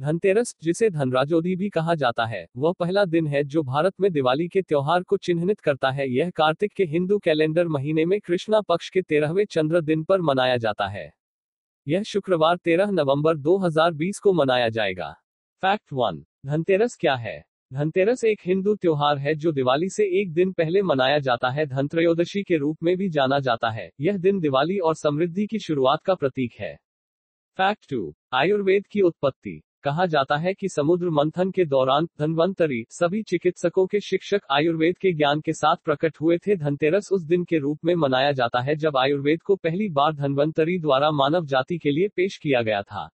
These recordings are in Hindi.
धनतेरस, जिसे धनराजोदी भी कहा जाता है, वह पहला दिन है जो भारत में दिवाली के त्योहार को चिन्हित करता है। यह कार्तिक के हिंदू कैलेंडर महीने में कृष्णा पक्ष के तेरहवें चंद्र दिन पर मनाया जाता है। यह शुक्रवार 13 नवंबर 2020 को मनाया जाएगा। फैक्ट वन, धनतेरस क्या है? धनतेरस एक हिंदू त्योहार है जो दिवाली से एक दिन पहले मनाया जाता है। धनत्रयोदशी के रूप में भी जाना जाता है। यह दिन दिवाली और समृद्धि की शुरुआत का प्रतीक है। फैक्ट टू, आयुर्वेद की उत्पत्ति। कहा जाता है कि समुद्र मंथन के दौरान धनवंतरी सभी चिकित्सकों के शिक्षक आयुर्वेद के ज्ञान के साथ प्रकट हुए थे। धनतेरस उस दिन के रूप में मनाया जाता है जब आयुर्वेद को पहली बार धनवंतरी द्वारा मानव जाति के लिए पेश किया गया था।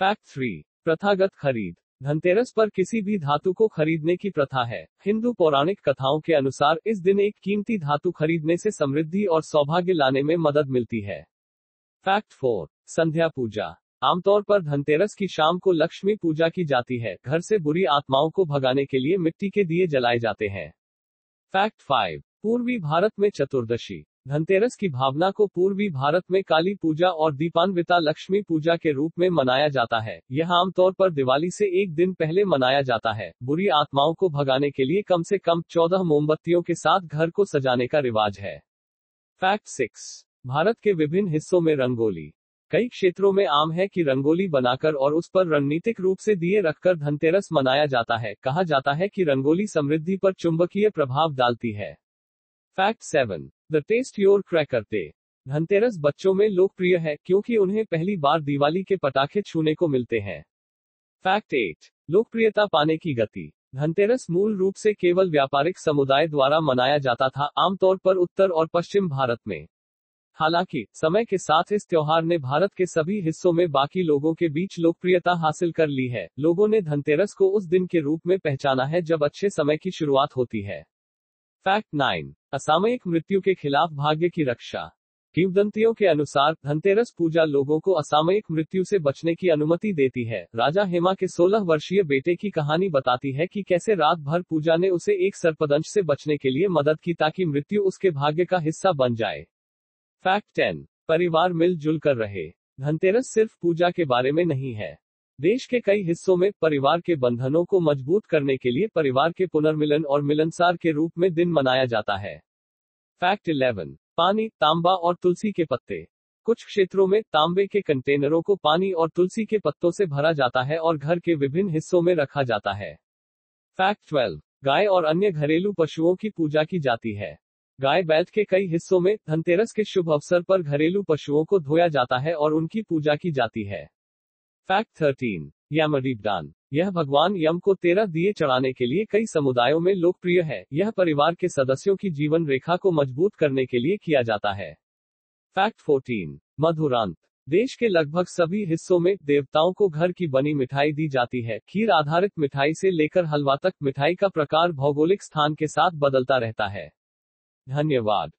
फैक्ट थ्री, प्रथागत खरीद। धनतेरस पर किसी भी धातु को खरीदने की प्रथा है। हिंदू पौराणिक कथाओं के अनुसार इस दिन एक कीमती धातु खरीदने से समृद्धि और सौभाग्य लाने में मदद मिलती है। फैक्ट फोर, संध्या पूजा। आमतौर पर धनतेरस की शाम को लक्ष्मी पूजा की जाती है। घर से बुरी आत्माओं को भगाने के लिए मिट्टी के दिए जलाए जाते हैं। Fact five. पूर्वी भारत में चतुर्दशी। धनतेरस की भावना को पूर्वी भारत में काली पूजा और दीपान्विता लक्ष्मी पूजा के रूप में मनाया जाता है। यह आमतौर पर दिवाली से एक दिन पहले मनाया जाता है। बुरी आत्माओं को भगाने के लिए कम से कम चौदह मोमबत्तियों के साथ घर को सजाने का रिवाज है। Fact six. भारत के विभिन्न हिस्सों में रंगोली। कई क्षेत्रों में आम है कि रंगोली बनाकर और उस पर रणनीतिक रूप से दिए रखकर धनतेरस मनाया जाता है। कहा जाता है कि रंगोली समृद्धि पर चुंबकीय प्रभाव डालती है। Fact seven. The test your cracker day. Dhanteras बच्चों में लोकप्रिय है क्योंकि उन्हें पहली बार दिवाली के पटाखे छूने को मिलते हैं। Fact eight. लोकप्रियता पाने की गति। धनतेरस मूल रूप से केवल व्यापारिक समुदाय द्वारा मनाया जाता था, आमतौर पर उत्तर और पश्चिम भारत में। हालाँकि, समय के साथ इस त्योहार ने भारत के सभी हिस्सों में बाकी लोगों के बीच लोकप्रियता हासिल कर ली है। लोगों ने धनतेरस को उस दिन के रूप में पहचाना है जब अच्छे समय की शुरुआत होती है। Fact nine. असामयिक मृत्यु के खिलाफ भाग्य की रक्षा। किवदंतियों के अनुसार, धनतेरस पूजा लोगों को असामयिक मृत्यु से बचने की अनुमति देती है। राजा हेमा के 16 वर्षीय बेटे की कहानी बताती है कि कैसे रात भर पूजा ने उसे एक सर्पदंश से बचने के लिए मदद की ताकि मृत्यु उसके भाग्य का हिस्सा बन जाए। फैक्ट टेन परिवार मिलजुल कर रहे। धनतेरस सिर्फ़ पूजा के बारे में नहीं है। देश के कई हिस्सों में परिवार के बंधनों को मज़बूत करने के लिए परिवार के पुनर्मिलन और मिलनसार के रूप में दिन मनाया जाता है। फैक्ट इलेवन पानी, तांबा और तुलसी के पत्ते। कुछ क्षेत्रों में तांबे के कंटेनरों को पानी और तुलसी के पत्तों से भरा जाता है और घर के विभिन्न हिस्सों में रखा जाता है। फैक्ट ट्वेल्व गाय और अन्य घरेलू पशुओं की पूजा की जाती है। गाय बैल के कई हिस्सों में धनतेरस के शुभ अवसर पर घरेलू पशुओं को धोया जाता है और उनकी पूजा की जाती है। फैक्ट थर्टीन यमदीपदान यह भगवान यम को तेरह दिए चढ़ाने के लिए कई समुदायों में लोकप्रिय है। यह परिवार के सदस्यों की जीवन रेखा को मज़बूत करने के लिए किया जाता है। फैक्ट फोर्टीन, मधुरांत। देश के लगभग सभी हिस्सों में देवताओं को घर की बनी मिठाई दी जाती है। खीर आधारित मिठाई से लेकर हलवा तक मिठाई का प्रकार भौगोलिक स्थान के साथ बदलता रहता है। धन्यवाद।